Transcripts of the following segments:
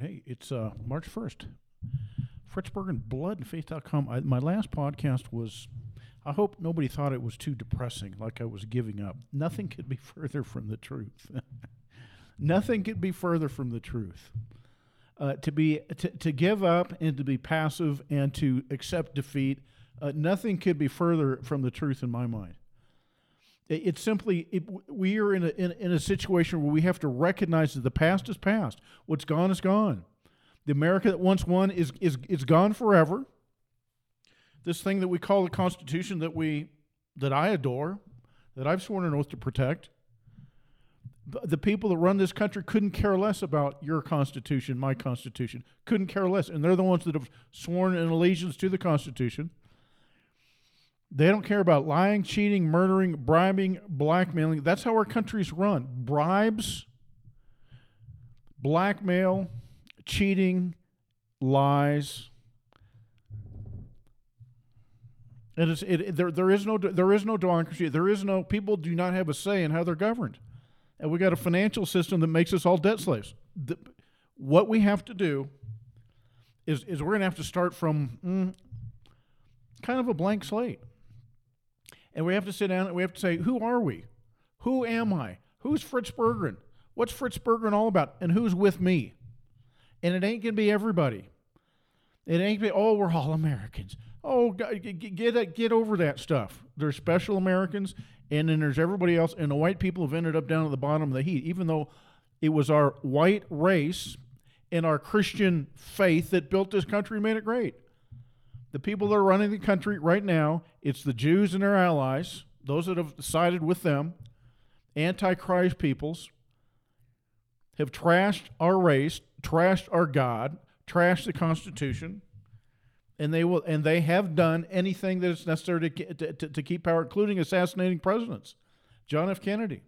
Hey, it's uh, March 1st. Fritz Berggren, bloodandfaith.com. I, my last podcast was, I hope nobody thought it was too depressing, like I was giving up. Nothing could be further from the truth. Nothing could be further from the truth. Uh, to be to, to give up and to be passive and to accept defeat, uh, nothing could be further from the truth in my mind. It, it's simply it, we are in a in, in a situation where we have to recognize that the past is past. What's gone is gone. The America that once won is is is gone forever. This thing that we call the Constitution that we that I adore, that I've sworn an oath to protect the people that run this country couldn't care less about your constitution, my constitution. Couldn't care less. And they're the ones that have sworn an allegiance to the constitution. They don't care about lying, cheating, murdering, bribing, blackmailing. That's how our country's run. Bribes, blackmail, cheating, lies. And it's, it, there, there is no there is no democracy. There is no people do not have a say in how they're governed and we got a financial system that makes us all debt slaves. The, what we have to do is, is we're going to have to start from mm, kind of a blank slate. And we have to sit down and we have to say, who are we? Who am I? Who's Fritz Berggren? What's Fritz Berggren all about? And who's with me? And it ain't going to be everybody. It ain't be, oh, we're all Americans. Oh, get, get, over that stuff. They're special Americans, and then there's everybody else, and the white people have ended up down at the bottom of the heap, even though it was our white race and our Christian faith that built this country and made it great. The people that are running the country right now, it's the Jews and their allies, those that have sided with them, antichrist peoples, have trashed our race, trashed our God, trashed the Constitution, and they will and they have done anything that is necessary to, to, to, keep power, including assassinating presidents, John F. Kennedy.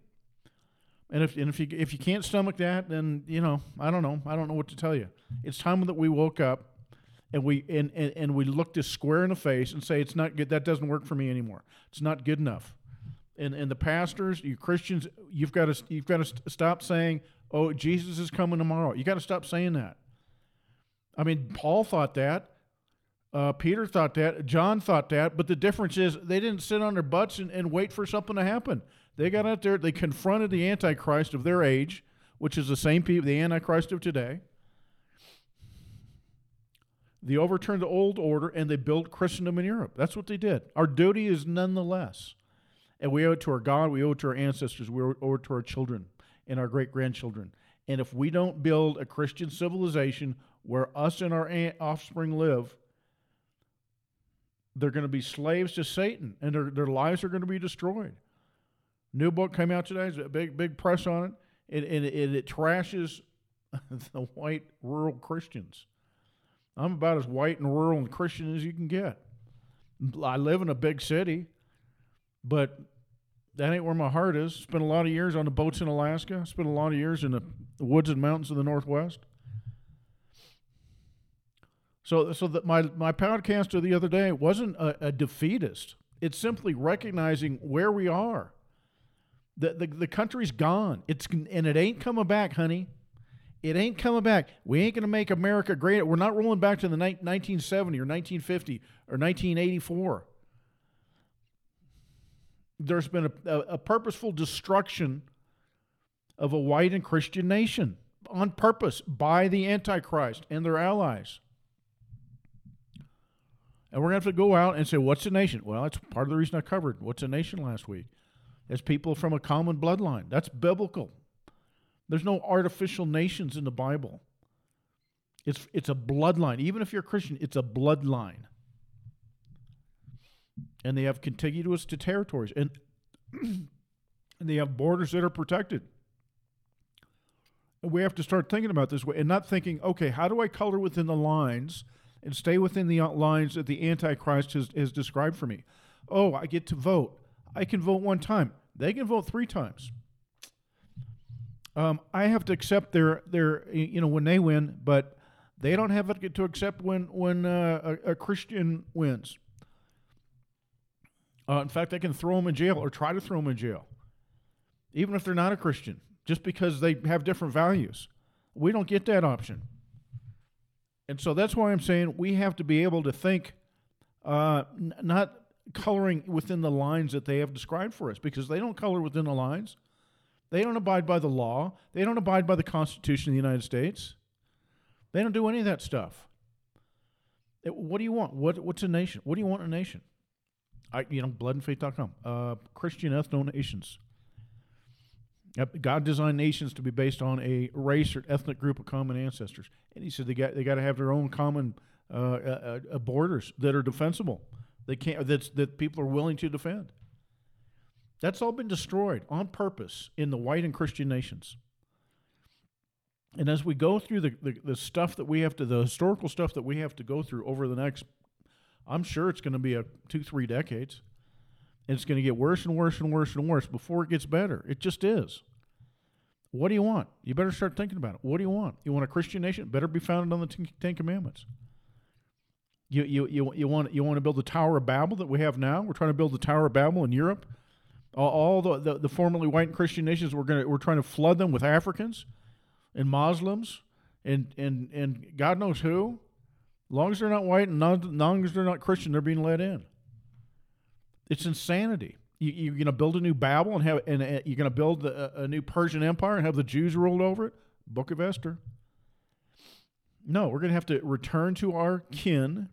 And if and if you if you can't stomach that, then you know I don't know I don't know what to tell you. It's time that we woke up, and we and, and, and we looked us square in the face and say it's not good. That doesn't work for me anymore. It's not good enough. And and the pastors, you Christians, you've got to you've got to stop saying, "Oh, Jesus is coming tomorrow." You got to stop saying that. I mean, Paul thought that. Uh, Peter thought that. John thought that. But the difference is they didn't sit on their butts and, and wait for something to happen. They got out there. They confronted the Antichrist of their age, which is the same people, the Antichrist of today. They overturned the old order and they built Christendom in Europe. That's what they did. Our duty is nonetheless. And we owe it to our God, we owe it to our ancestors, we owe it to our children and our great grandchildren. And if we don't build a Christian civilization where us and our offspring live, they're going to be slaves to Satan, and their, their lives are going to be destroyed. New book came out today. There's a big big press on it. and, it, it, it trashes the white rural Christians. I'm about as white and rural and Christian as you can get. I live in a big city, but that ain't where my heart is. Spent a lot of years on the boats in Alaska. Spent a lot of years in the woods and mountains of the Northwest. So, so that my my podcast of the other day wasn't a, a defeatist. It's simply recognizing where we are. The, the the country's gone. It's and it ain't coming back, honey. It ain't coming back. We ain't going to make America great. We're not rolling back to the ni- 1970 or 1950 or 1984. There's been a, a, a purposeful destruction of a white and Christian nation on purpose by the Antichrist and their allies. And we're going to have to go out and say, what's a nation? Well, that's part of the reason I covered what's a nation last week. It's people from a common bloodline. That's biblical. There's no artificial nations in the Bible. It's, it's a bloodline. Even if you're a Christian, it's a bloodline. And they have contiguous to territories. And, and they have borders that are protected. And we have to start thinking about this way and not thinking, okay, how do I color within the lines – and stay within the lines that the Antichrist has, has described for me. Oh, I get to vote. I can vote one time. They can vote three times. Um, I have to accept their their you know when they win, but they don't have to accept when when uh, a, a, Christian wins. Uh, in fact, they can throw them in jail or try to throw them in jail, even if they're not a Christian, just because they have different values. We don't get that option. And so that's why I'm saying we have to be able to think, uh, n- not coloring within the lines that they have described for us, because they don't color within the lines. They don't abide by the law. They don't abide by the Constitution of the United States. They don't do any of that stuff. It- what do you want? What What's a nation? What do you want a nation? I, you know, bloodandfaith.com. Uh, Christian ethno nations. God designed nations to be based on a race or ethnic group of common ancestors, and He said they got they got to have their own common uh, uh, uh, borders that are defensible. They can't that's that people are willing to defend. That's all been destroyed on purpose in the white and Christian nations. And as we go through the, the, the stuff that we have to, the historical stuff that we have to go through over the next, I'm sure it's going to be a two, three decades. And it's going to get worse and worse and worse and worse before it gets better. It just is. What do you want? You better start thinking about it. What do you want? You want a Christian nation? Better be founded on the Ten Commandments. You, you, you, you, want, you want to build the Tower of Babel that we have now? We're trying to build the Tower of Babel in Europe. All, the, the, the formerly white Christian nations, we're, gonna, we're trying to flood them with Africans and Muslims and, and, and God knows who. As long as they're not white and not, long as they're not Christian, they're being let in. It's insanity. You, you're going to build a new Babel and have, and uh, you're going to build a, a new Persian Empire and have the Jews ruled over it. Book of Esther. No, we're going to have to return to our kin,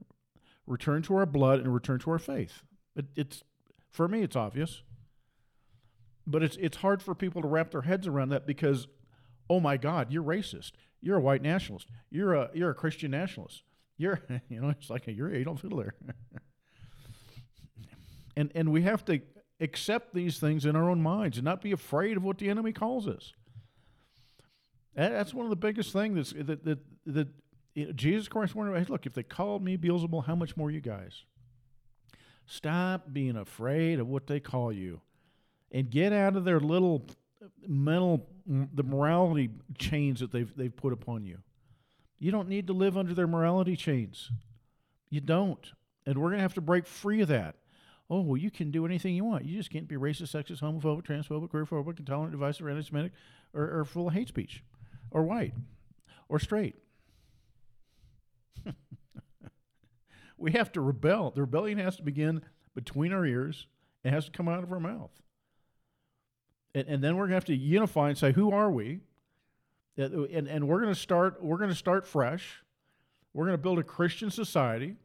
return to our blood, and return to our faith. It, it's for me, it's obvious, but it's it's hard for people to wrap their heads around that because, oh my God, you're racist. You're a white nationalist. You're a you're a Christian nationalist. You're you know it's like a, you're Adolf Hitler. and and we have to accept these things in our own minds and not be afraid of what the enemy calls us. That's one of the biggest things that that that Jesus Christ warned. Hey, look, if they called me Beelzebul, how much more you guys? Stop being afraid of what they call you, and get out of their little mental the morality chains that they've they've put upon you. You don't need to live under their morality chains. You don't, and we're gonna have to break free of that oh, well, you can do anything you want. You just can't be racist, sexist, homophobic, transphobic, queerphobic, intolerant, divisive, or anti-Semitic, or, or full of hate speech, or white, or straight. we have to rebel. The rebellion has to begin between our ears. It has to come out of our mouth. And, and then we're going to have to unify and say, who are we? Uh, and, and we're going to start. We're going to start fresh. We're going to build a Christian society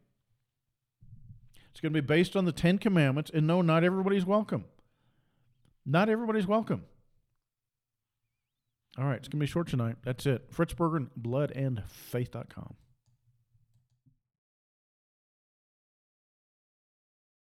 it's going to be based on the Ten Commandments. And no, not everybody's welcome. Not everybody's welcome. All right, it's going to be short tonight. That's it. Fritz Berggren, bloodandfaith.com.